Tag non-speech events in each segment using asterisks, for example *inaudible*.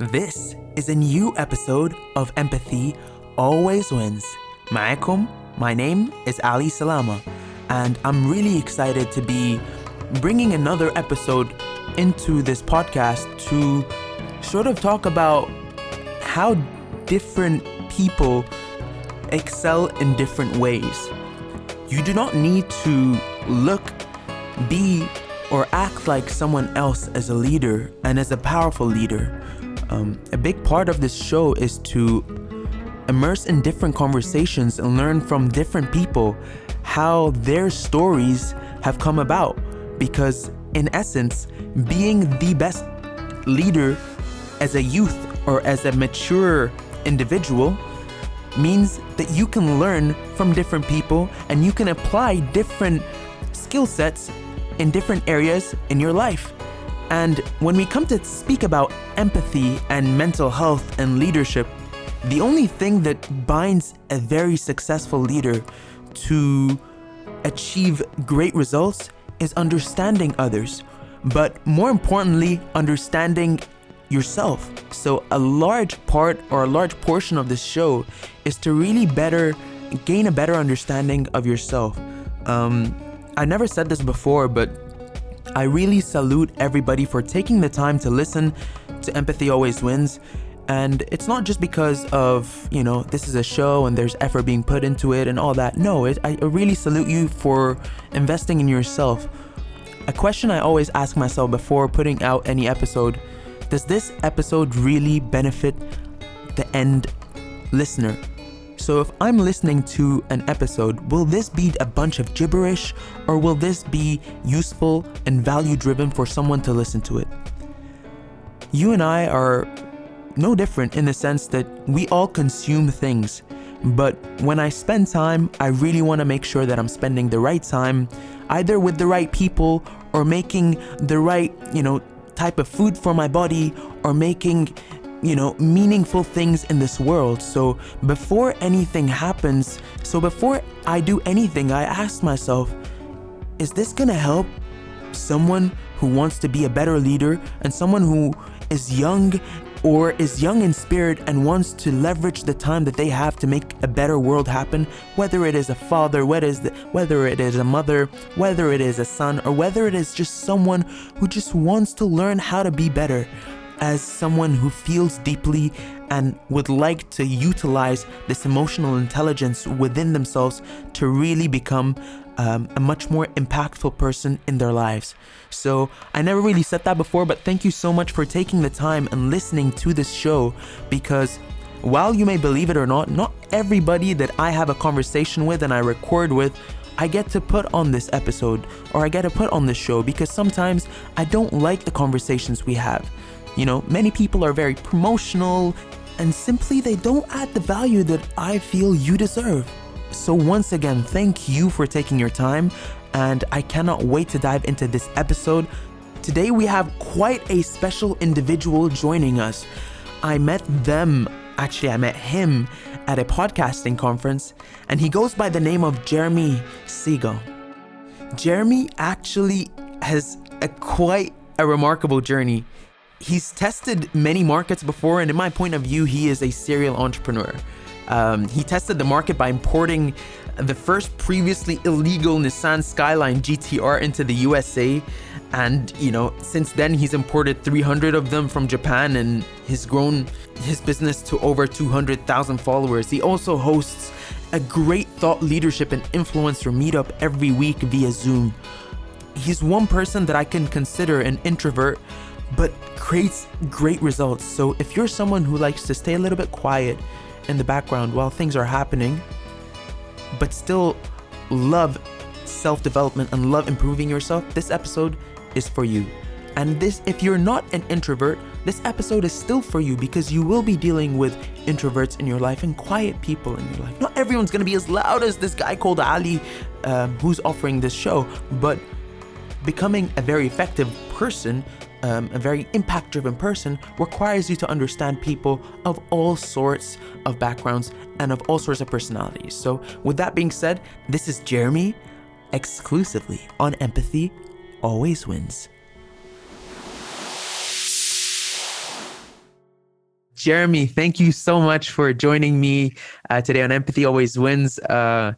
This is a new episode of Empathy Always Wins. Ma'akum, my name is Ally Salama, and I'm really excited to be bringing another episode into this podcast to sort of talk about how different people excel in different ways. You do not need to look, be, or act like someone else as a leader and as a powerful leader. Um, a big part of this show is to immerse in different conversations and learn from different people how their stories have come about. Because, in essence, being the best leader as a youth or as a mature individual means that you can learn from different people and you can apply different skill sets in different areas in your life. And when we come to speak about empathy and mental health and leadership, the only thing that binds a very successful leader to achieve great results is understanding others, but more importantly, understanding yourself. So, a large part or a large portion of this show is to really better gain a better understanding of yourself. Um, I never said this before, but I really salute everybody for taking the time to listen to Empathy Always Wins. And it's not just because of, you know, this is a show and there's effort being put into it and all that. No, it, I really salute you for investing in yourself. A question I always ask myself before putting out any episode does this episode really benefit the end listener? So, if I'm listening to an episode, will this be a bunch of gibberish or will this be useful and value driven for someone to listen to it? You and I are no different in the sense that we all consume things. But when I spend time, I really want to make sure that I'm spending the right time, either with the right people or making the right, you know, type of food for my body or making you know, meaningful things in this world. So before anything happens, so before I do anything, I ask myself, is this gonna help someone who wants to be a better leader and someone who is young or is young in spirit and wants to leverage the time that they have to make a better world happen, whether it is a father, whether it is, the, whether it is a mother, whether it is a son, or whether it is just someone who just wants to learn how to be better as someone who feels deeply and would like to utilize this emotional intelligence within themselves to really become um, a much more impactful person in their lives. So, I never really said that before, but thank you so much for taking the time and listening to this show because while you may believe it or not, not everybody that I have a conversation with and I record with I get to put on this episode or I get to put on this show because sometimes I don't like the conversations we have. You know, many people are very promotional and simply they don't add the value that I feel you deserve. So, once again, thank you for taking your time, and I cannot wait to dive into this episode. Today, we have quite a special individual joining us. I met them, actually, I met him at a podcasting conference, and he goes by the name of Jeremy Segal. Jeremy actually has a quite a remarkable journey. He's tested many markets before, and in my point of view, he is a serial entrepreneur. Um, he tested the market by importing the first previously illegal Nissan Skyline GTR into the USA. And, you know, since then he's imported 300 of them from Japan and he's grown his business to over 200,000 followers. He also hosts a great thought leadership and influencer meetup every week via Zoom. He's one person that I can consider an introvert, but creates great results. So if you're someone who likes to stay a little bit quiet, in the background while things are happening, but still love self development and love improving yourself, this episode is for you. And this, if you're not an introvert, this episode is still for you because you will be dealing with introverts in your life and quiet people in your life. Not everyone's gonna be as loud as this guy called Ally um, who's offering this show, but becoming a very effective person um, a very impact driven person requires you to understand people of all sorts of backgrounds and of all sorts of personalities. So, with that being said, this is Jeremy exclusively on Empathy Always Wins. Jeremy, thank you so much for joining me uh, today on Empathy Always Wins. Uh,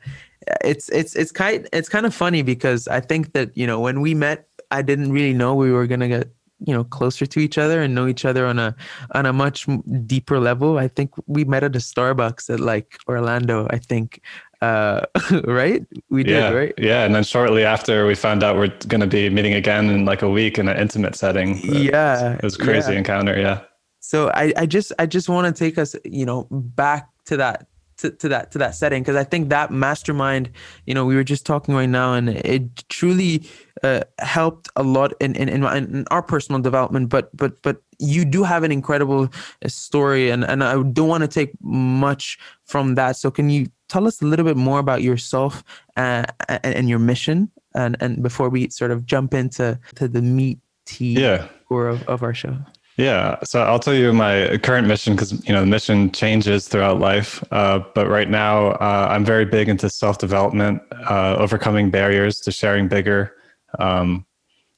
it's it's it's kind it's kind of funny because I think that you know when we met, I didn't really know we were gonna get you know closer to each other and know each other on a on a much deeper level. I think we met at a Starbucks at like Orlando. I think uh, *laughs* right? We did, yeah, right? Yeah, and then shortly after, we found out we're going to be meeting again in like a week in an intimate setting. Yeah, it was, crazy yeah. encounter. Yeah. So I, I just, I just want to take us, you know, back to that to, to that to that setting because I think that mastermind, you know, we were just talking right now, and it truly uh, helped a lot in in, in in our personal development. But but but you do have an incredible uh, story, and and I don't want to take much from that. So can you tell us a little bit more about yourself uh, and, and your mission, and and before we sort of jump into to the meaty yeah. core of, of our show. Yeah, so I'll tell you my current mission because you know the mission changes throughout life. Uh, but right now, uh, I'm very big into self development, uh, overcoming barriers to sharing bigger, um,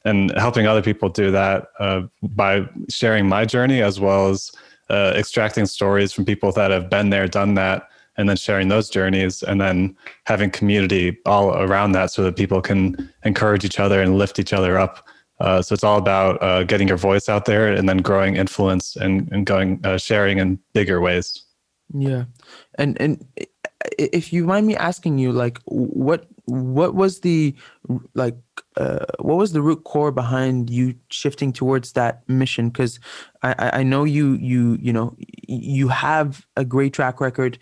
and helping other people do that uh, by sharing my journey as well as uh, extracting stories from people that have been there, done that, and then sharing those journeys, and then having community all around that so that people can encourage each other and lift each other up. Uh, so it's all about uh, getting your voice out there and then growing influence and, and going uh, sharing in bigger ways. Yeah, and and if you mind me asking you, like, what what was the like uh, what was the root core behind you shifting towards that mission? Because I I know you you you know you have a great track record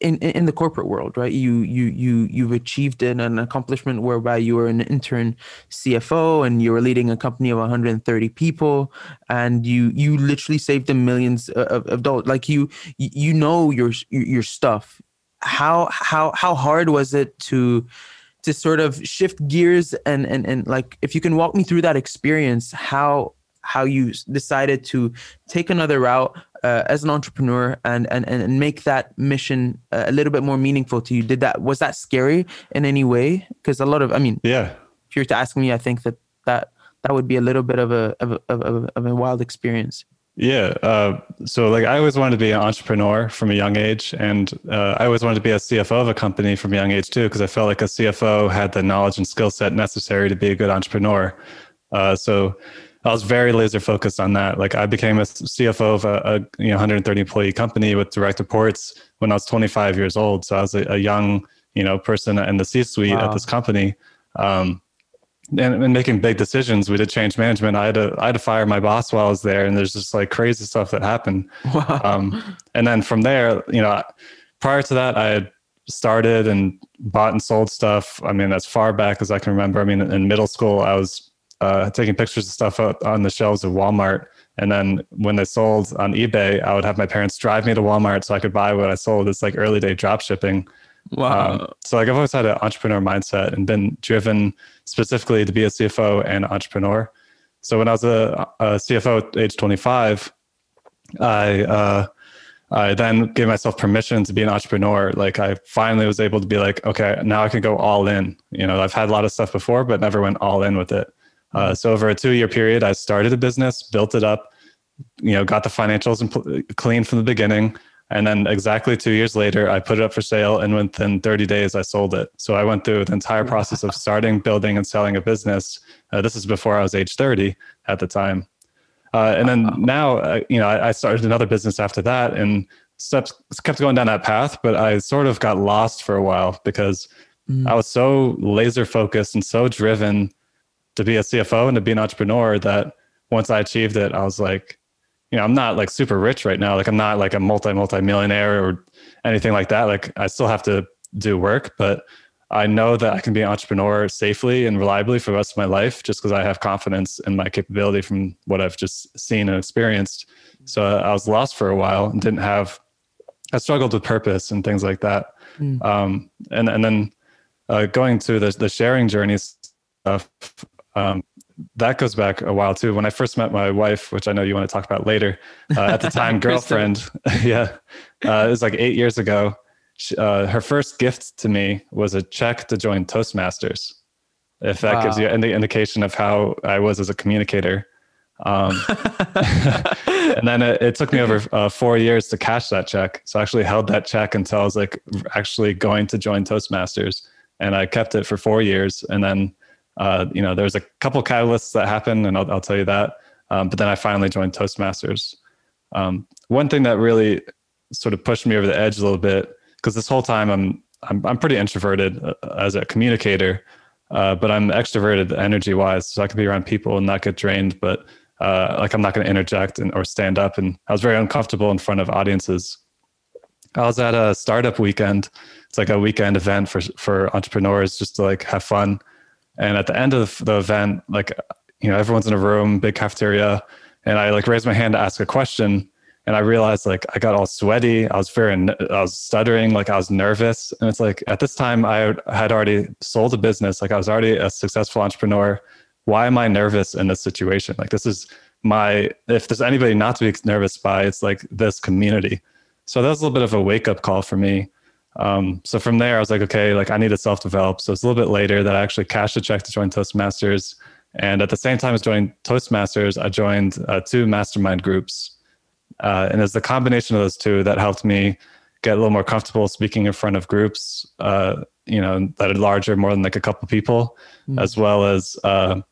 in in the corporate world, right? You you you you've achieved an, an accomplishment whereby you were an intern CFO and you were leading a company of 130 people, and you you literally saved them millions of, of dollars. Like you you know your your stuff. How how how hard was it to to sort of shift gears and and and like if you can walk me through that experience, how how you decided to take another route uh, as an entrepreneur and, and and make that mission a little bit more meaningful to you? Did that was that scary in any way? Because a lot of i mean yeah. if you were to ask me i think that that that would be a little bit of a of a, of a, of a wild experience. Yeah uh, so like i always wanted to be an entrepreneur from a young age and uh, i always wanted to be a cfo of a company from a young age too because i felt like a cfo had the knowledge and skill set necessary to be a good entrepreneur. Uh, so I was very laser focused on that. Like I became a CFO of a, a you know 130 employee company with direct reports when I was 25 years old. So I was a, a young you know person in the C-suite wow. at this company. Um, and, and, making big decisions. We did change management. I had to I had to fire my boss while I was there, and there's just like crazy stuff that happened. Wow. Um, and then from there, you know, prior to that, I had started and bought and sold stuff. I mean, as far back as I can remember. I mean, in middle school, I was uh, taking pictures of stuff on the shelves of Walmart. And then when they sold on eBay, I would have my parents drive me to Walmart so I could buy what I sold. It's like early day drop shipping. Wow. Um, so like I've always had an entrepreneur mindset and been driven specifically to be a CFO and entrepreneur. So when I was a, a CFO at age 25, I uh, I then gave myself permission to be an entrepreneur. Like I finally was able to be like, okay, now I can go all in. You know, I've had a lot of stuff before, but never went all in with it. Uh, so over a two year period, I started a business, built it up, you know, got the financials in clean from the beginning. And then exactly two years later, I put it up for sale. And within 30 days, I sold it. So I went through the entire process of starting, building, and selling a business. Uh, this is before I was age 30 at the time. Uh, and then now, uh, you know, I, I, started another business after that and steps kept going down that path. But I sort of got lost for a while because mm. I was so laser focused and so driven to be a CFO and to be an entrepreneur that once I achieved it, I was like, you know, I'm not like super rich right now. Like I'm not like a multi multi millionaire or anything like that. Like I still have to do work, but I know that I can be an entrepreneur safely and reliably for the rest of my life just because I have confidence in my capability from what I've just seen and experienced. So I was lost for a while and didn't have, I struggled with purpose and things like that. Mm. Um, and, and then uh, going to the, the sharing journeys stuff, um, that goes back a while too. When I first met my wife, which I know you want to talk about later, uh, at the *laughs* time girlfriend, *laughs* yeah, uh, it was like eight years ago. She, uh, her first gift to me was a check to join Toastmasters. If that wow. gives you any indication of how I was as a communicator. Um, *laughs* and then it, it, took me over uh, four years to cash that check. So I actually held that check until I was like actually going to join Toastmasters, and I kept it for four years. And then, uh, you know, there's a couple catalysts that happened, and I'll, I'll tell you that. Um, but then I finally joined Toastmasters. Um, one thing that really sort of pushed me over the edge a little bit because this whole time I'm I'm I'm pretty introverted uh, as a communicator, uh, but I'm extroverted energy wise, so I can be around people and not get drained. But uh, like I'm not going to interject and, or stand up, and I was very uncomfortable in front of audiences. I was at a startup weekend. It's like a weekend event for for entrepreneurs just to like have fun. And at the end of the event, like you know, everyone's in a room, big cafeteria, and I like raised my hand to ask a question and I realized like I got all sweaty. I was very, I was stuttering, like I was nervous. And it's like at this time I had already sold a business, like I was already a successful entrepreneur. Why am I nervous in this situation? Like this is my, if there's anybody not to be nervous by, it's like this community. So that was a little bit of a wake up call for me. Um, so from there, I was like, okay, like I need to self develop. So it's a little bit later that I actually cashed a check to join Toastmasters. And at the same time as joining Toastmasters, I joined uh, two mastermind groups. Uh, and it's the combination of those two that helped me get a little more comfortable speaking in front of groups, uh, you know, that are larger, more than like a couple people, mm. as well as uh,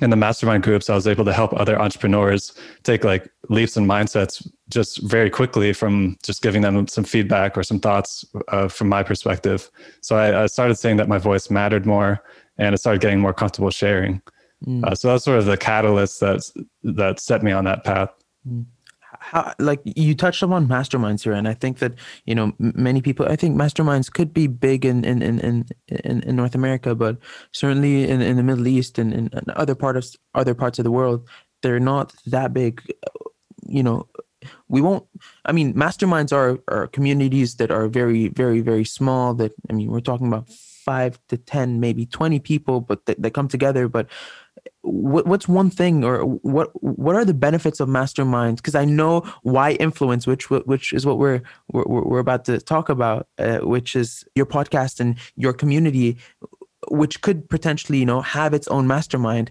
in the mastermind groups, I was able to help other entrepreneurs take like leaps in mindsets just very quickly from just giving them some feedback or some thoughts uh, from my perspective. So I, I, started saying that my voice mattered more, and I started getting more comfortable sharing. Mm. Uh, so that's sort of the catalyst that that set me on that path. Mm how like you touched upon masterminds here and i think that you know many people i think masterminds could be big in in in in, in north america but certainly in, in the middle east and in, in other parts other parts of the world they're not that big you know we won't i mean masterminds are are communities that are very very very small that i mean we're talking about five to ten maybe 20 people but they, come together but what, what's one thing or what what are the benefits of masterminds? Because i know why influence which which is what we're we're, we're about to talk about uh, which is your podcast and your community which could potentially you know have its own mastermind.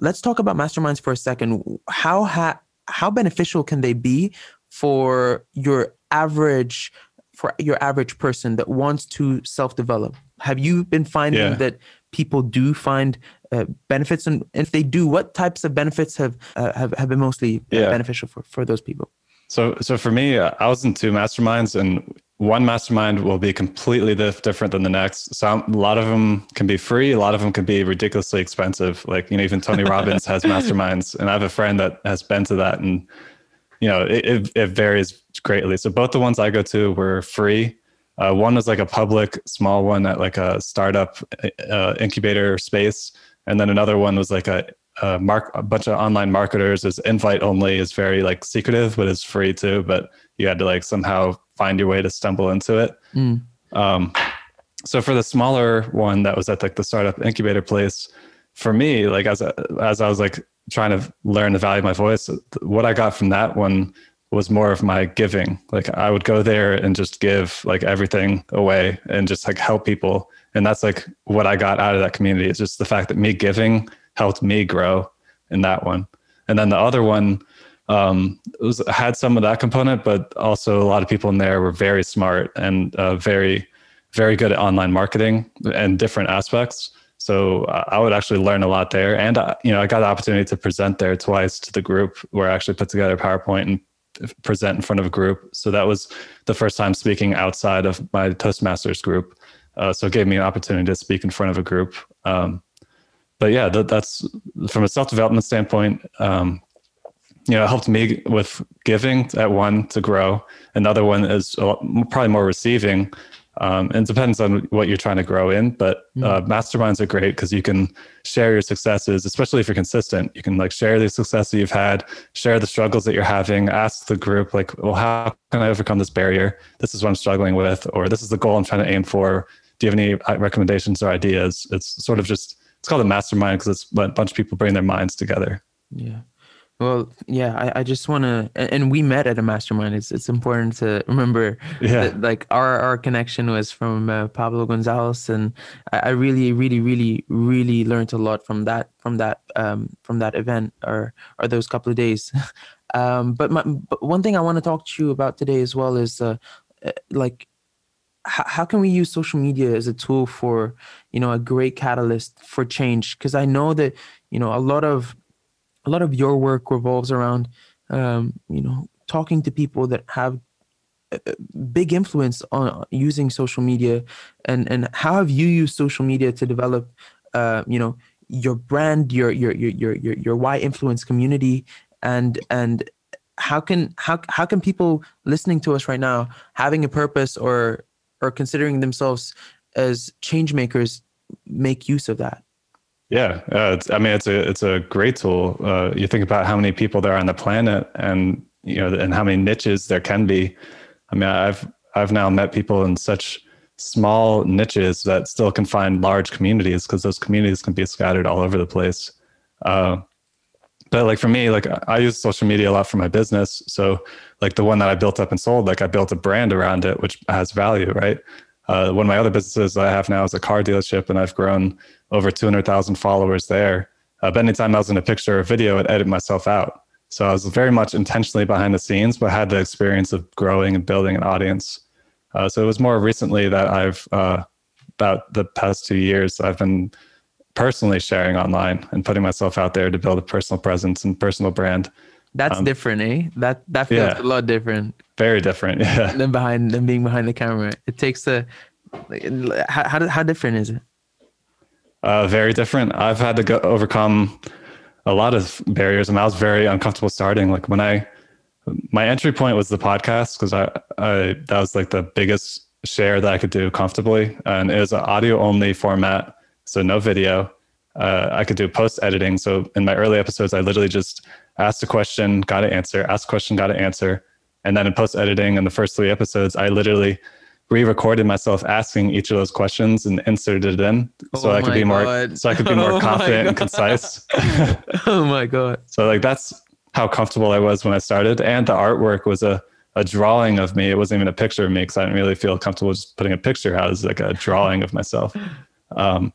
Let's talk about masterminds for a second. How ha- how beneficial can they be for your average for your average person that wants to self develop have you been finding yeah. that people do find uh, benefits, and if they do, what types of benefits have uh, have, have been mostly uh, yeah. beneficial for, for those people? So, so for me, uh, I was in two masterminds, and one mastermind will be completely different than the next. So a lot of them can be free, a lot of them can be ridiculously expensive. Like you know, even Tony *laughs* Robbins has masterminds, and I have a friend that has been to that, and you know, it, it, it varies greatly. So both the ones I go to were free, uh, one was like a public small one at like a startup uh, incubator space, and then another one was like a, a mark a bunch of online marketers is invite only is very like secretive, but it's free too. But you had to like somehow find your way to stumble into it. Mm. Um, so for the smaller one that was at like the startup incubator place, for me, like as a, as I was like trying to learn the value of my voice, what I got from that one was more of my giving. Like I would go there and just give like everything away and just like help people. And that's like what I got out of that community. It's just the fact that me giving helped me grow in that one. And then the other one um, it was had some of that component, but also a lot of people in there were very smart and uh, very, very good at online marketing and different aspects. So uh, I would actually learn a lot there. And, uh, you know, I got the opportunity to present there twice to the group where I actually put together a PowerPoint and present in front of a group. So that was the first time speaking outside of my Toastmasters group. Uh, so it gave me an opportunity to speak in front of a group. Um, but yeah, that, that's from a self development standpoint. Um, you know, it helped me with giving at one to grow. Another one is probably more receiving. Um, and it depends on what you're trying to grow in, but hmm. uh, masterminds are great because you can share your successes, especially if you're consistent. You can like share the success that you've had, share the struggles that you're having, ask the group like, well, how can I overcome this barrier? This is what I'm struggling with, or this is the goal I'm trying to aim for. Do you have any uh, recommendations or ideas? It's sort of just, it's called a mastermind because it's a bunch of people bring their minds together. Yeah. Well, yeah, I, I just want to, and we met at a mastermind. It's it's important to remember yeah. that like our our connection was from uh, Pablo Gonzalez, and I, I, really, really, really, really learned a lot from that from that um from that event or or those couple of days. *laughs* Um, but, my, but one thing I want to talk to you about today as well is uh, uh like how, how can we use social media as a tool for you know a great catalyst for change? Because I know that you know a lot of a lot of your work revolves around um, you know talking to people that have big influence on using social media. And and how have you used social media to develop uh, you know your brand your your your your your why influence community? And and how can how how can people listening to us right now having a purpose or or considering themselves as change makers make use of that yeah uh, i mean it's a it's a great tool. Uh, you think about how many people there are on the planet and you know and how many niches there can be. I mean i've i've now met people in such small niches that still can find large communities because those communities can be scattered all over the place. Uh, but like for me like i use social media a lot for my business. So like the one that i built up and sold like i built a brand around it which has value right uh, one of my other businesses i have now is a car dealership and i've grown over 200000 followers there. Uh, but anytime i was in a picture or video i'd edit myself out. So i was very much intentionally behind the scenes but had the experience of growing and building an audience. Uh, so it was more recently that i've uh, about the past two years i've been personally sharing online and putting myself out there to build a personal presence and personal brand. That's um, different, eh? That that feels yeah, a lot different. Very different, *laughs* yeah. Than behind than being behind the camera. It takes a how how, how different is it? Uh, very different. I've had to go overcome a lot of barriers, and I was very uncomfortable starting. Like when I, my entry point was the podcast because I, I that was like the biggest share that I could do comfortably, and it was an audio only format so no video. Uh, I could do post editing. So in my early episodes, I literally just asked a question, got an answer, asked a question, got an answer. And then in post editing, in the first three episodes, I literally re-recorded myself asking each of those questions and inserted it in, so oh I could be God. more, so I could be *laughs* more oh confident and concise. *laughs* oh my God! So like that's how comfortable I was when I started, and the artwork was a a drawing of me. It wasn't even a picture of me because I didn't really feel comfortable just putting a picture out as like a drawing of myself. Um,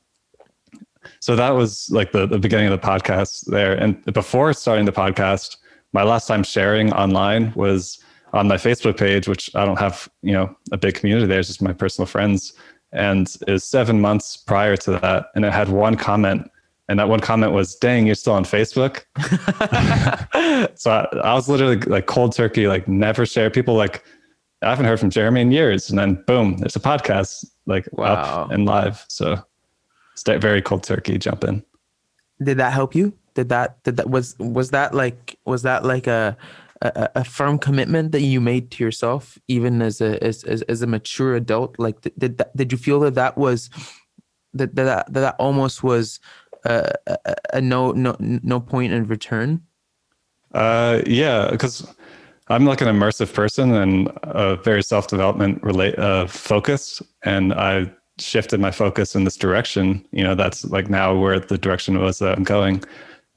so that was like the, the beginning of the podcast there. And before starting the podcast, my last time sharing online was on my Facebook page, which I don't have, you know, a big community there. It's just my personal friends. And is seven months prior to that. And it had one comment. And that one comment was, dang, you're still on Facebook. *laughs* so I, I was literally like cold turkey, like never share. People like, I haven't heard from Jeremy in years. And then boom, there's a podcast like wow. up and live. So start very cold turkey jump in did that help you? Did that did that was was that like was that like a a, a firm commitment that you made to yourself even as a as, as, as a mature adult? Like did, did that did you feel that that was that that that, that almost was a, a, a no no no point in return? Uh yeah because I'm like an immersive person and a very self development relate uh, focused, and I shifted my focus in this direction, you know, that's like now where the direction was that I'm going.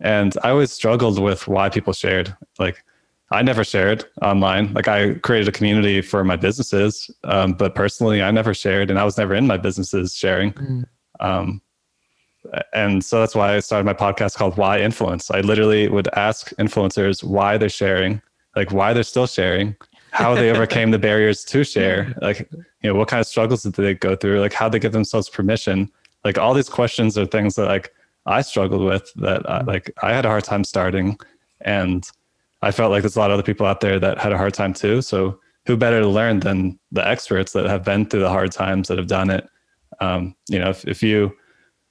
And I always struggled with why people shared. Like, I never shared online. Like, I created a community for my businesses, um, but personally, I never shared, and I was never in my businesses sharing. Mm. Um, and so that's why I started my podcast called Why Influence. I literally would ask influencers why they're sharing, like why they're still sharing, how they overcame the barriers to share like you know what kind of struggles did they go through? Like how they give themselves permission? Like all these questions are things that like i struggled with that I, like i had a hard time starting and i felt like there's a lot of other people out there that had a hard time too. So who better to learn than the experts that have been through the hard times that have done it? Um, you know if, if you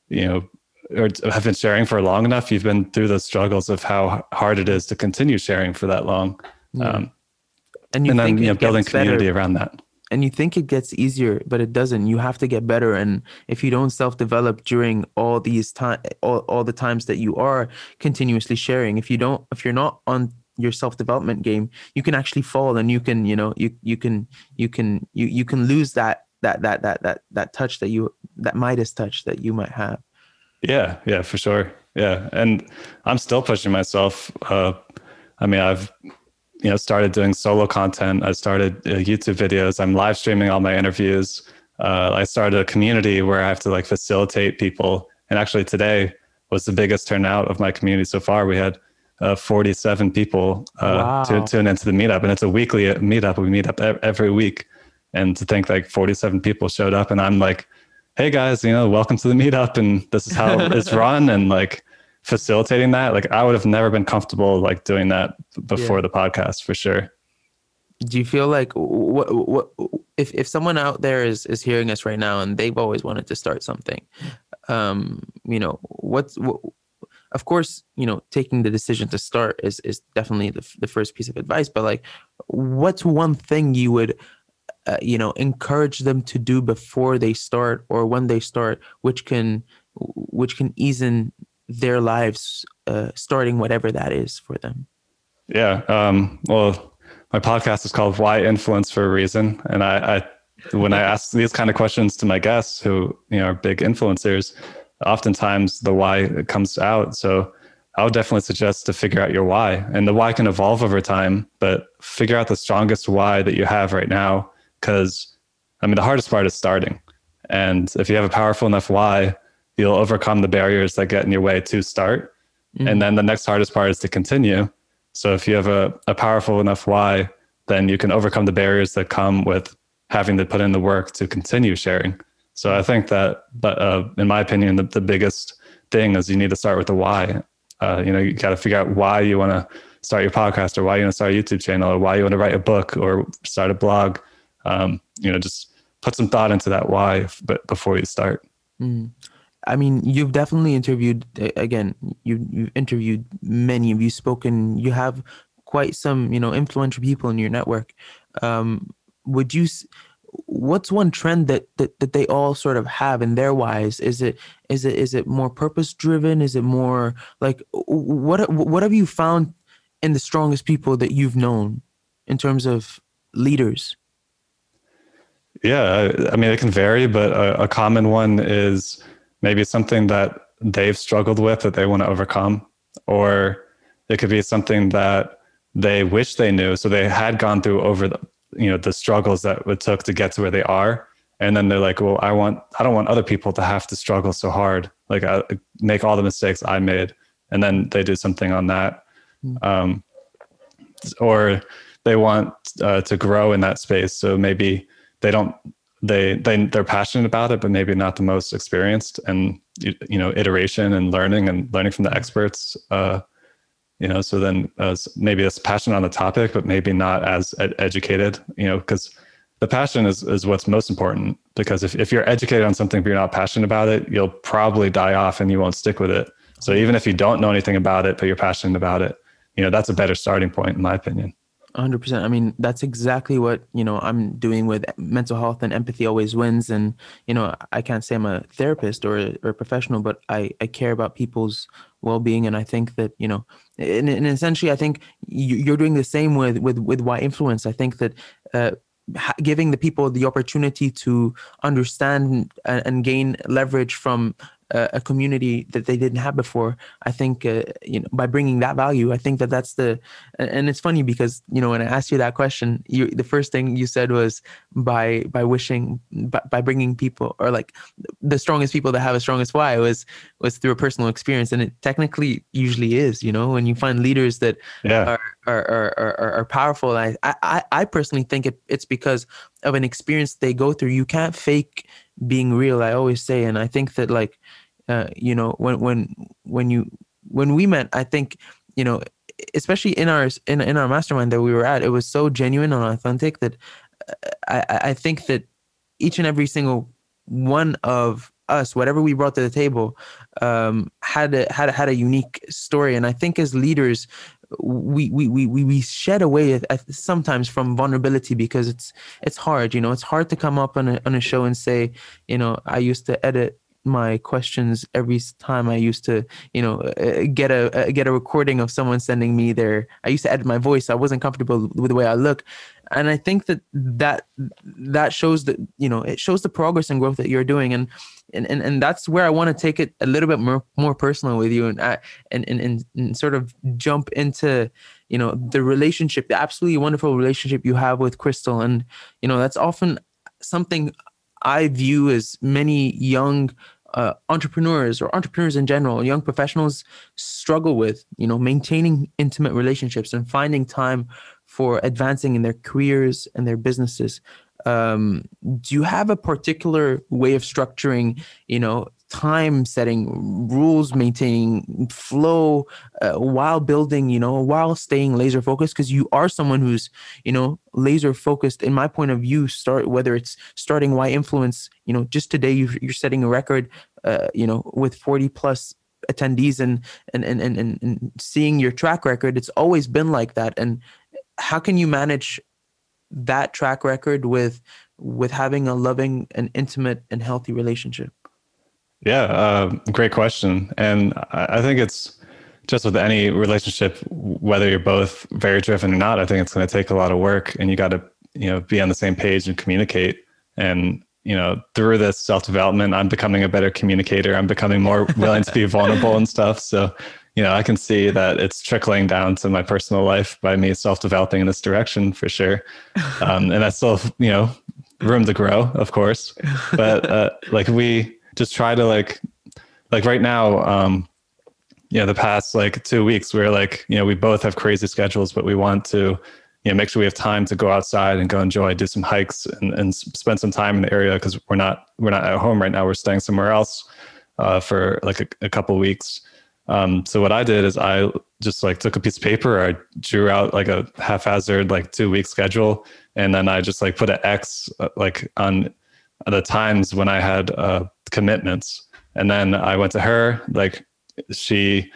you know or have been sharing for long enough you've been through the struggles of how hard it is to continue sharing for that long. Yeah. um, and you and think then, you know, building community better. around that. and you think it gets easier but it doesn't. You have to get better. And if you don't self-develop during all these time all, all the times that you are continuously sharing if you don't if you're not on your self-development game you can actually fall and you can you know you you can you can you you can lose that that that that that that touch that you that midas touch that you might have. Yeah yeah for sure. Yeah. And i'm still pushing myself uh i mean i've you know started doing solo content. I started uh, youtube videos. I'm live streaming all my interviews. Uh, i started a community where i have to like facilitate people. And actually today was the biggest turnout of my community so far. We had uh, 47 people uh, Wow. to tune into the meetup, and it's a weekly meetup. We meet up every week, and to think like 47 people showed up, and I'm like, "Hey guys, you know, welcome to the meetup, and this is how *laughs* it's run," and like facilitating that. Like I would have never been comfortable like doing that before Yeah. the podcast for sure. do you feel like what what if if someone out there is is hearing us right now and they've always wanted to start something um you know what's what, of course you know taking the decision to start is is definitely the, the first piece of advice but like what's one thing you would uh, you know encourage them to do before they start or when they start which can which can ease in their lives uh, starting whatever that is for them Yeah. Um, well, my podcast is called "Why Influence for a Reason," and I, I when I ask these kind of questions to my guests who you know are big influencers, oftentimes the why comes out. So I would definitely suggest to figure out your why, and the why can evolve over time, but figure out the strongest why that you have right now. Because I mean, the hardest part is starting, and if you have a powerful enough why, you'll overcome the barriers that get in your way to start. And then the next hardest part is to continue. So if you have a, a powerful enough why, then you can overcome the barriers that come with having to put in the work to continue sharing. So I think that, but uh, in my opinion, the, the biggest thing is you need to start with the why. Uh, you know, you got to figure out why you want to start your podcast or why you want to start a YouTube channel or why you want to write a book or start a blog. Um, you know, just put some thought into that why, but before you start. Mm. I mean, you've definitely interviewed again. You you've interviewed many. Of You've spoken. You have quite some, you know, influential people in your network. Um, would you? What's one trend that, that that they all sort of have in their whys? Is it is it is it more purpose driven? Is it more like what what have you found in the strongest people that you've known in terms of leaders? Yeah, I, I mean, it can vary, but a, a common one is maybe something that they've struggled with that they want to overcome, or it could be something that they wish they knew. So they had gone through over the, you know, the struggles that it took to get to where they are. And then they're like, well, I want, I don't want other people to have to struggle so hard. Like I make all the mistakes I made. And then they do something on that. Um, or they want uh, to grow in that space. So maybe they don't they they they're passionate about it, but maybe not the most experienced. And you, know, iteration and learning and learning from the experts. Uh, you know, so then uh, maybe it's passionate on the topic, but maybe not as ed- educated. You know, because the passion is is what's most important. Because if if you're educated on something but you're not passionate about it, you'll probably die off and you won't stick with it. So even if you don't know anything about it, but you're passionate about it, you know, that's a better starting point, in my opinion. 100% i mean that's exactly what you know i'm doing with mental health and empathy always wins. And you know i can't say i'm a therapist or a, or a professional but i i care about people's well-being. And i think that you know and, and essentially i think you, you're doing the same with with with why influence. I think that uh giving the people the opportunity to understand and, and gain leverage from a community that they didn't have before i think uh, you know by bringing that value i think that that's the and- and it's funny because you know when i asked you that question you the first thing you said was by by wishing by, by bringing people or like the strongest people that have a strongest why was was through a personal experience. And it technically usually is you know when you find leaders that Yeah. are are are, are, are powerful. I, I i personally think it, it's because of an experience they go through. You can't fake being real i always say. And i think that like uh, you know when when when you when we met i think you know especially in our in, in our mastermind that we were at it was so genuine and authentic that uh, i I- think that each and every single one of us whatever we brought to the table um had a had a, had a unique story. And i think as leaders we we we we, shed away sometimes from vulnerability because it's it's hard you know it's hard to come up on a, on a show and say you know i used to edit my questions every time I used to, you know, uh, get a uh, get a recording of someone sending me their. I used to edit my voice. I wasn't comfortable with the way I look, and I think that that that shows that you know it shows the progress and growth that you're doing, and and and, and that's where I want to take it a little bit more more personal with you, and I, and, and and and sort of jump into you know the relationship, the absolutely wonderful relationship you have with Crystal, and you know that's often something I view as many young uh, entrepreneurs or entrepreneurs in general, young professionals struggle with, you know, maintaining intimate relationships and finding time for advancing in their careers and their businesses. Um, do you have a particular way of structuring, you know, time setting, rules maintaining, flow uh, while building, you know, while staying laser focused? Because you are someone who's, you know, laser focused. In my point of view, start whether it's starting Why influence, you know, just today you you're setting a record, uh, you know, with 40 plus attendees and and, and and and seeing your track record it's always been like that and how can you manage that track record with with having a loving and intimate and healthy relationship yeah, uh, great question. And I think it's just with any relationship, whether you're both very driven or not, I think it's going to take a lot of work and you got to, you know, be on the same page and communicate. And, you know, through this self development, I'm becoming a better communicator. I'm becoming more *laughs* willing to be vulnerable and stuff. So, you know, I can see that it's trickling down to my personal life by me self developing in this direction for sure. *laughs* Um, and that's still, you know, room to grow, of course. But uh, like we, just try to like like right now um yeah the past like two weeks we're like you know we both have crazy schedules but we want to you know make sure we have time to go outside and go enjoy do some hikes and, and spend some time in the area because we're not we're not at home right now. We're staying somewhere else uh, for like a, a couple weeks. Um, so what i did is i just like took a piece of paper i drew out like a haphazard like two week schedule and then i just like put an x uh, like on the times when i had uh, commitments. And then I went to her, like she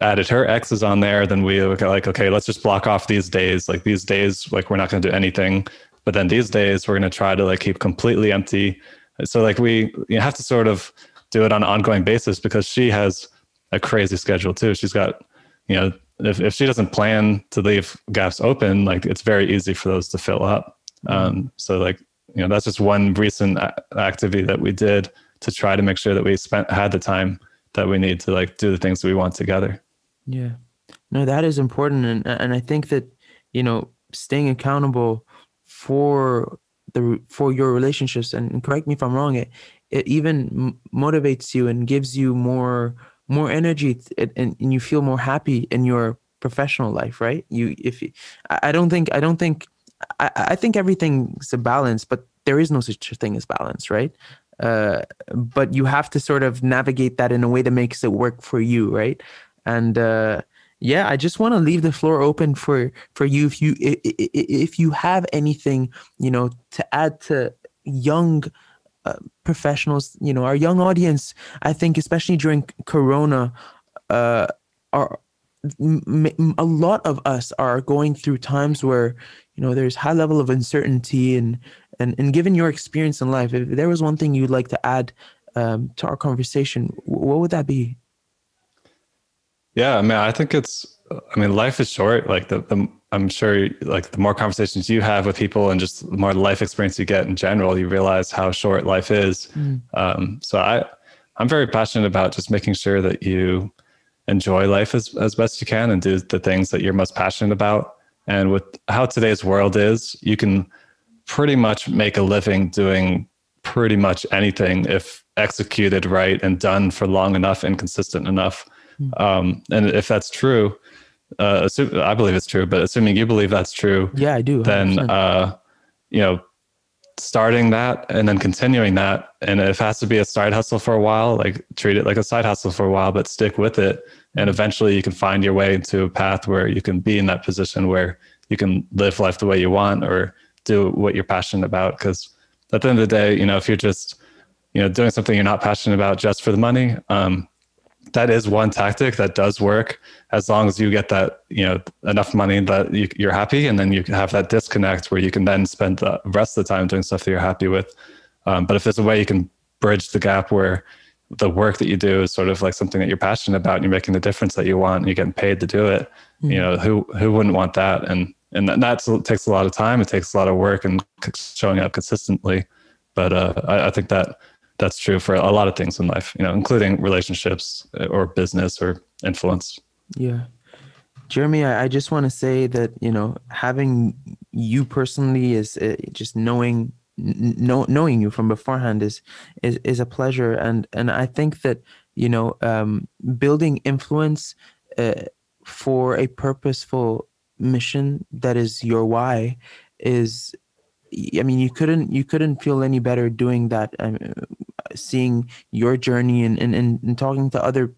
added her exes on there. Then we were like, okay, let's just block off these days. Like these days, like we're not going to do anything. But then these days, we're going to try to like keep completely empty. So like we you have to sort of do it on an ongoing basis because she has a crazy schedule too. She's got, you know, if, if she doesn't plan to leave gaps open, like it's very easy for those to fill up. Um, so like, you know, that's just one recent activity that we did to try to make sure that we spent had the time that we need to like do the things that we want together. Yeah. No, that is important and and I think that you know staying accountable for the for your relationships and correct me if I'm wrong it it even motivates you and gives you more more energy and, and you feel more happy in your professional life right you if I don't think I don't think I, I think everything's a balance but there is no such thing as balance right uh, but you have to sort of navigate that in a way that makes it work for you, right? And uh, yeah, I just want to leave the floor open for for you if you if you have anything you know to add to young uh, professionals, you know, our young audience. I think especially during Corona, uh, are a lot of us are going through times where you know there's high level of uncertainty and and and given your experience in life, if there was one thing you'd like to add um, to our conversation, what would that be? Yeah, I mean, I think it's. I mean, life is short. Like the, the I'm sure, like the more conversations you have with people, and just the more life experience you get in general, you realize how short life is. Mm. Um, so I, I'm very passionate about just making sure that you enjoy life as as best you can and do the things that you're most passionate about. And with how today's world is, you can pretty much make a living doing pretty much anything if executed right and done for long enough and consistent enough. Mm. Um, and if that's true, uh, assume, I believe it's true, but assuming you believe that's true, yeah, I do. 100%. Then, uh, you know, starting that and then continuing that, and if it has to be a side hustle for a while, like treat it like a side hustle for a while, but stick with it, and eventually you can find your way into a path where you can be in that position where you can live life the way you want, or do what you're passionate about. Because at the end of the day you know if you're just you know doing something you're not passionate about just for the money um, that is one tactic that does work as long as you get that you know enough money that you, are happy. And then you can have that disconnect where you can then spend the rest of the time doing stuff that you're happy with. Um, but if there's a way you can bridge the gap where the work that you do is sort of like something that you're passionate about and you're making the difference that you want and you're getting paid to do it mm-hmm. you know who who wouldn't want that and and that takes a lot of time. It takes a lot of work and showing up consistently. But uh, I, I, think that that's true for a lot of things in life, you know, including relationships uh, or business or influence. Yeah. Jeremy, I, I just want to say that, you know, having you personally is uh, just knowing know, knowing you from beforehand is is is a pleasure, and and I think that you know um, building influence uh, for a purposeful mission that is your why is I mean, you couldn't you couldn't feel any better doing that. Um, seeing your journey and, and and talking to other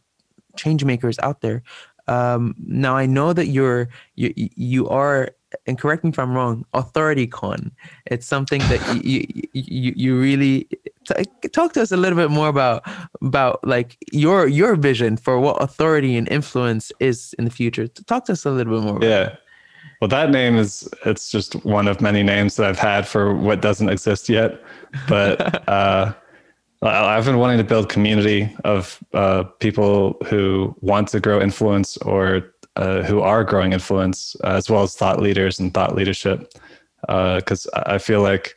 change makers out there. Um, now I know that you're you you are and correct me if I'm wrong, authority con. It's something that you, you you really talk to us a little bit more about about like your your vision for what authority and influence is in the future. Talk to us a little bit more. yeah. Well, that name is it's just one of many names that I've had for what doesn't exist yet. But *laughs* uh, I've been wanting to build community of uh, people who want to grow influence or uh, who are growing influence, uh, as well as thought leaders and thought leadership. Because uh, I feel like,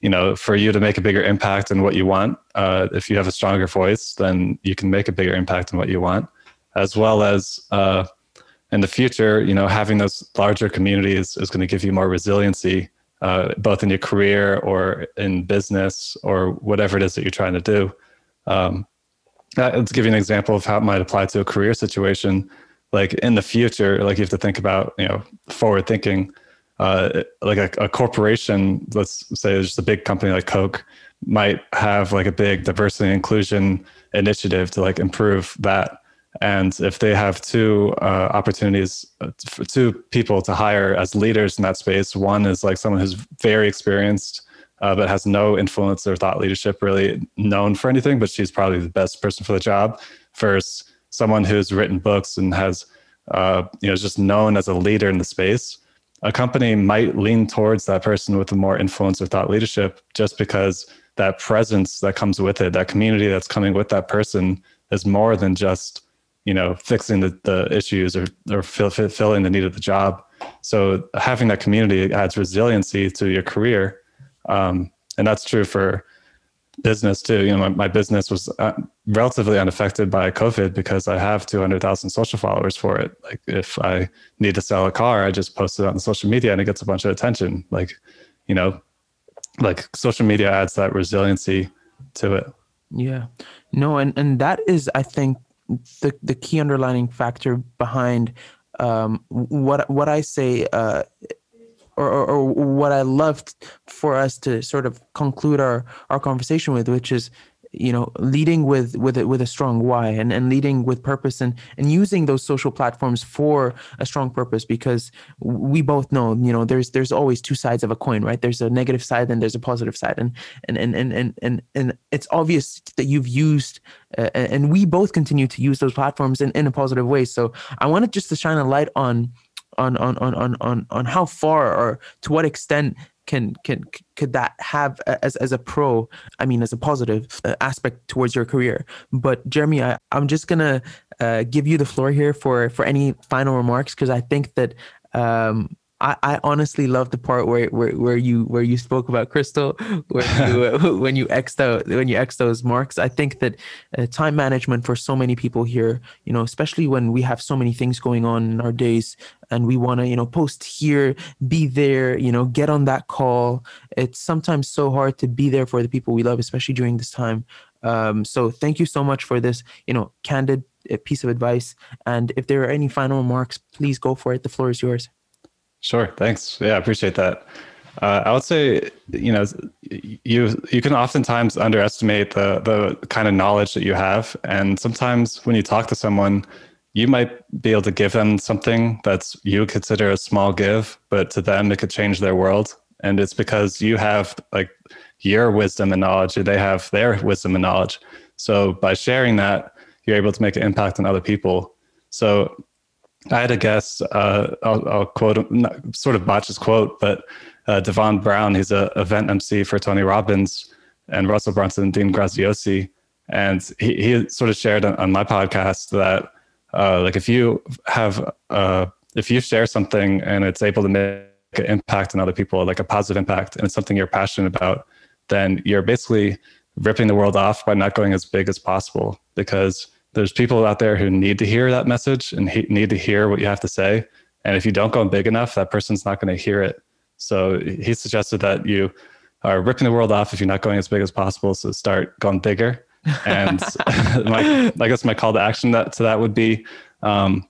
you know, for you to make a bigger impact in what you want, uh, if you have a stronger voice, then you can make a bigger impact in what you want, as well as uh, in the future, you know, having those larger communities is going to give you more resiliency, uh, both in your career or in business or whatever it is that you're trying to do. Um, let's give you an example of how it might apply to a career situation like in the future, like you have to think about, you know, forward thinking. Uh, like a, a, corporation, let's say there's a big company like Coke, might have like a big diversity and inclusion initiative to like improve that. And if they have two uh, opportunities uh, for two people to hire as leaders in that space, one is like someone who's very experienced uh, but has no influence or thought leadership really known for anything, but she's probably the best person for the job. Versus someone who's written books and has uh, you know just known as a leader in the space a company might lean towards that person with a more influence or thought leadership just because that presence that comes with it that community that's coming with that person is more than just you know fixing the, the issues or, or fill, filling the need of the job so having that community adds resiliency to your career um, and that's true for business too. You know, my, my business was uh, relatively unaffected by COVID because I have 200,000 social followers for it. Like if I need to sell a car, I just post it on social media and it gets a bunch of attention. Like, you know, like social media adds that resiliency to it. Yeah. No, and, and that is, I think, the, the key underlining factor behind um, what what I say uh, or, or, or, what I loved for us to sort of conclude our, our conversation with, which is, you know, leading with with a, with a strong why and, and leading with purpose and and using those social platforms for a strong purpose because we both know, you know, there's there's always two sides of a coin, right? There's a negative side and there's a positive side, and and and and and and, and it's obvious that you've used uh, and we both continue to use those platforms in, in a positive way. So I wanted just to shine a light on on on on on on, on how far or to what extent can can could that have as as a pro i mean as a positive uh, aspect towards your career? But jeremy I, i'm just gonna uh, give you the floor here for for any final remarks because i think that um I, I honestly love the part where, where where you where you spoke about Crystal, where you, *laughs* *laughs* when you x out when you x those marks. I think that uh, time management for so many people here, you know, especially when we have so many things going on in our days, and we want to you know post here, be there, you know, get on that call. It's sometimes so hard to be there for the people we love, especially during this time. Um, so thank you so much for this, you know, candid uh, piece of advice. And if there are any final remarks, please go for it. The floor is yours. Sure. Thanks. Yeah, I appreciate that. Uh, I would say, you know, you you can oftentimes underestimate the the kind of knowledge that you have, and sometimes when you talk to someone, you might be able to give them something that's you consider a small give, but to them it could change their world, and it's because you have like your wisdom and knowledge, and they have their wisdom and knowledge. So by sharing that, you're able to make an impact on other people. So I had a guest, uh, I'll, I'll, quote, not, sort of botch his quote, but uh, Devon Brown, he's a event MC for Tony Robbins and Russell Brunson and Dean Graziosi. And he, he sort of shared on, on my podcast that, uh, like, if you have, uh, if you share something and it's able to make an impact on other people, like a positive impact, and it's something you're passionate about, then you're basically ripping the world off by not going as big as possible because there's people out there who need to hear that message and he, need to hear what you have to say. And if you don't go big enough, that person's not going to hear it. So he suggested that you are ripping the world off if you're not going as big as possible. So start going bigger. And *laughs* *laughs* my, I guess my call to action that, to that would be, um,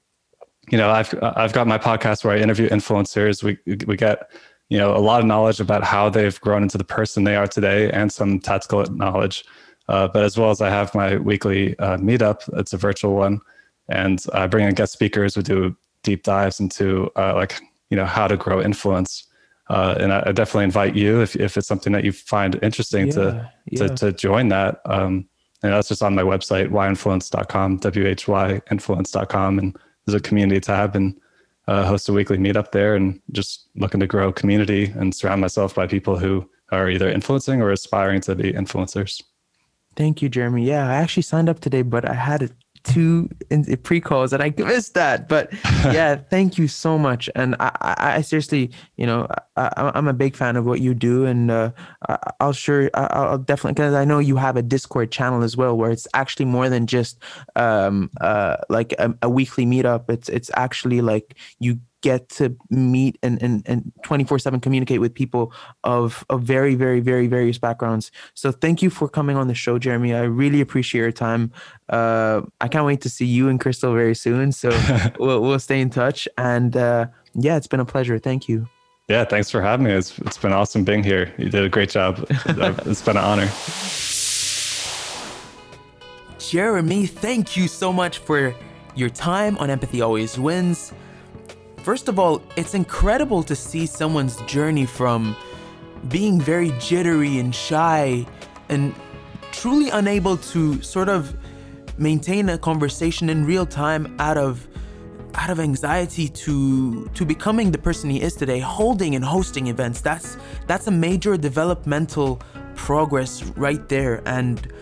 you know, I've I've got my podcast where I interview influencers. We we get you know a lot of knowledge about how they've grown into the person they are today, and some tactical knowledge. Uh, but as well as I have my weekly uh, meetup, it's a virtual one, and I bring in guest speakers. We do deep dives into uh, like you know how to grow influence. Uh, and I, I, definitely invite you if, if it's something that you find interesting yeah, to, yeah. to to join that. Um, and that's just on my website, whyinfluence.com, w-h-y-influence.com. And there's a community tab and uh, host a weekly meetup there and just looking to grow community and surround myself by people who are either influencing or aspiring to be influencers. Thank you, Jeremy. Yeah, I actually signed up today, but I had two pre-calls and I *laughs* missed that. But *laughs* yeah, thank you so much. And I, I, I seriously, you know, I, am a big fan of what you do, and uh, I'll sure, I'll definitely, because I know you have a Discord channel as well, where it's actually more than just um, uh, like a, a weekly meetup. It's it's actually like you get to meet and and and 24/7 communicate with people of of very very very various backgrounds. So thank you for coming on the show, Jeremy. I really appreciate your time. Uh, I can't wait to see you and Crystal very soon. So *laughs* we'll we'll stay in touch. And uh, yeah, it's been a pleasure. Thank you. Yeah, thanks for having me. It's it's been awesome being here. You did a great job. *laughs* it's been an honor. Jeremy, thank you so much for your time on Empathy Always Wins. First of all, it's incredible to see someone's journey from being very jittery and shy and truly unable to sort of maintain a conversation in real time out of out of anxiety to to becoming the person he is today holding and hosting events. That's that's a major developmental progress right there. And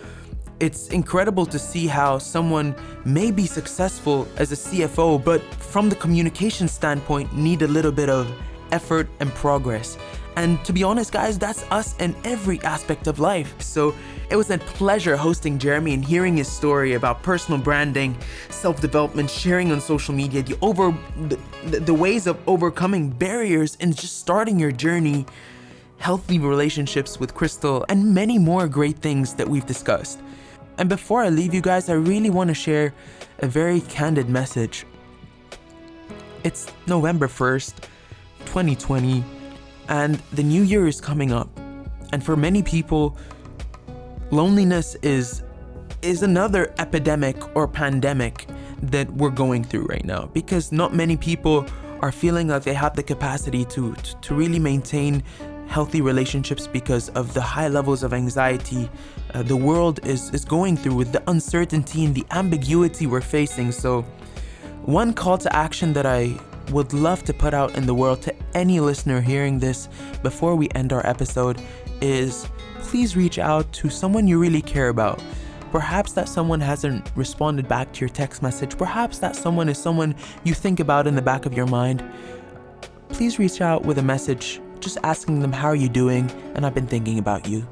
it's incredible to see how someone may be successful as a CFO, but from the communication standpoint, need a little bit of effort and progress. And to be honest, guys, that's us in every aspect of life. So it was a pleasure hosting Jeremy and hearing his story about personal branding, self-development, sharing on social media, the over the, the ways of overcoming barriers and just starting your journey, healthy relationships with Crystal, and many more great things that we've discussed. And before I leave you guys, I really want to share a very candid message. It's November 1st, 2020, and the new year is coming up. And for many people, loneliness is is another epidemic or pandemic that we're going through right now because not many people are feeling like they have the capacity to to, really maintain healthy relationships because of the high levels of anxiety uh, the world is, is going through with the uncertainty and the ambiguity we're facing. So, one call to action that I would love to put out in the world to any listener hearing this before we end our episode is please reach out to someone you really care about. Perhaps that someone hasn't responded back to your text message. Perhaps that someone is someone you think about in the back of your mind. Please reach out with a message just asking them, How are you doing? And I've been thinking about you.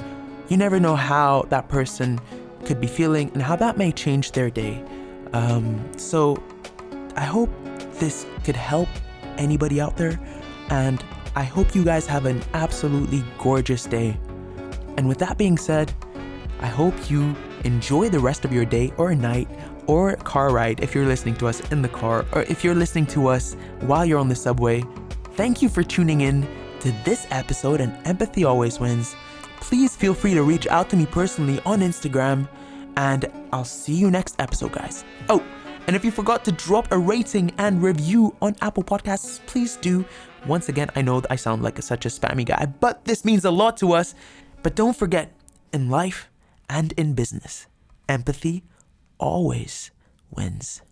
You never know how that person could be feeling and how that may change their day. Um, so I hope this could help anybody out there. And I hope you guys have an absolutely gorgeous day. And with that being said, I hope you enjoy the rest of your day or night or car ride if you're listening to us in the car or if you're listening to us while you're on the subway. Thank you for tuning in to this episode, and Empathy Always Wins. Please feel free to reach out to me personally on Instagram, and I'll see you next episode, guys. Oh, and if you forgot to drop a rating and review on Apple Podcasts, please do. Once again, I know that I sound like a, such a spammy guy, but this means a lot to us. But don't forget, in life and in business, empathy always wins.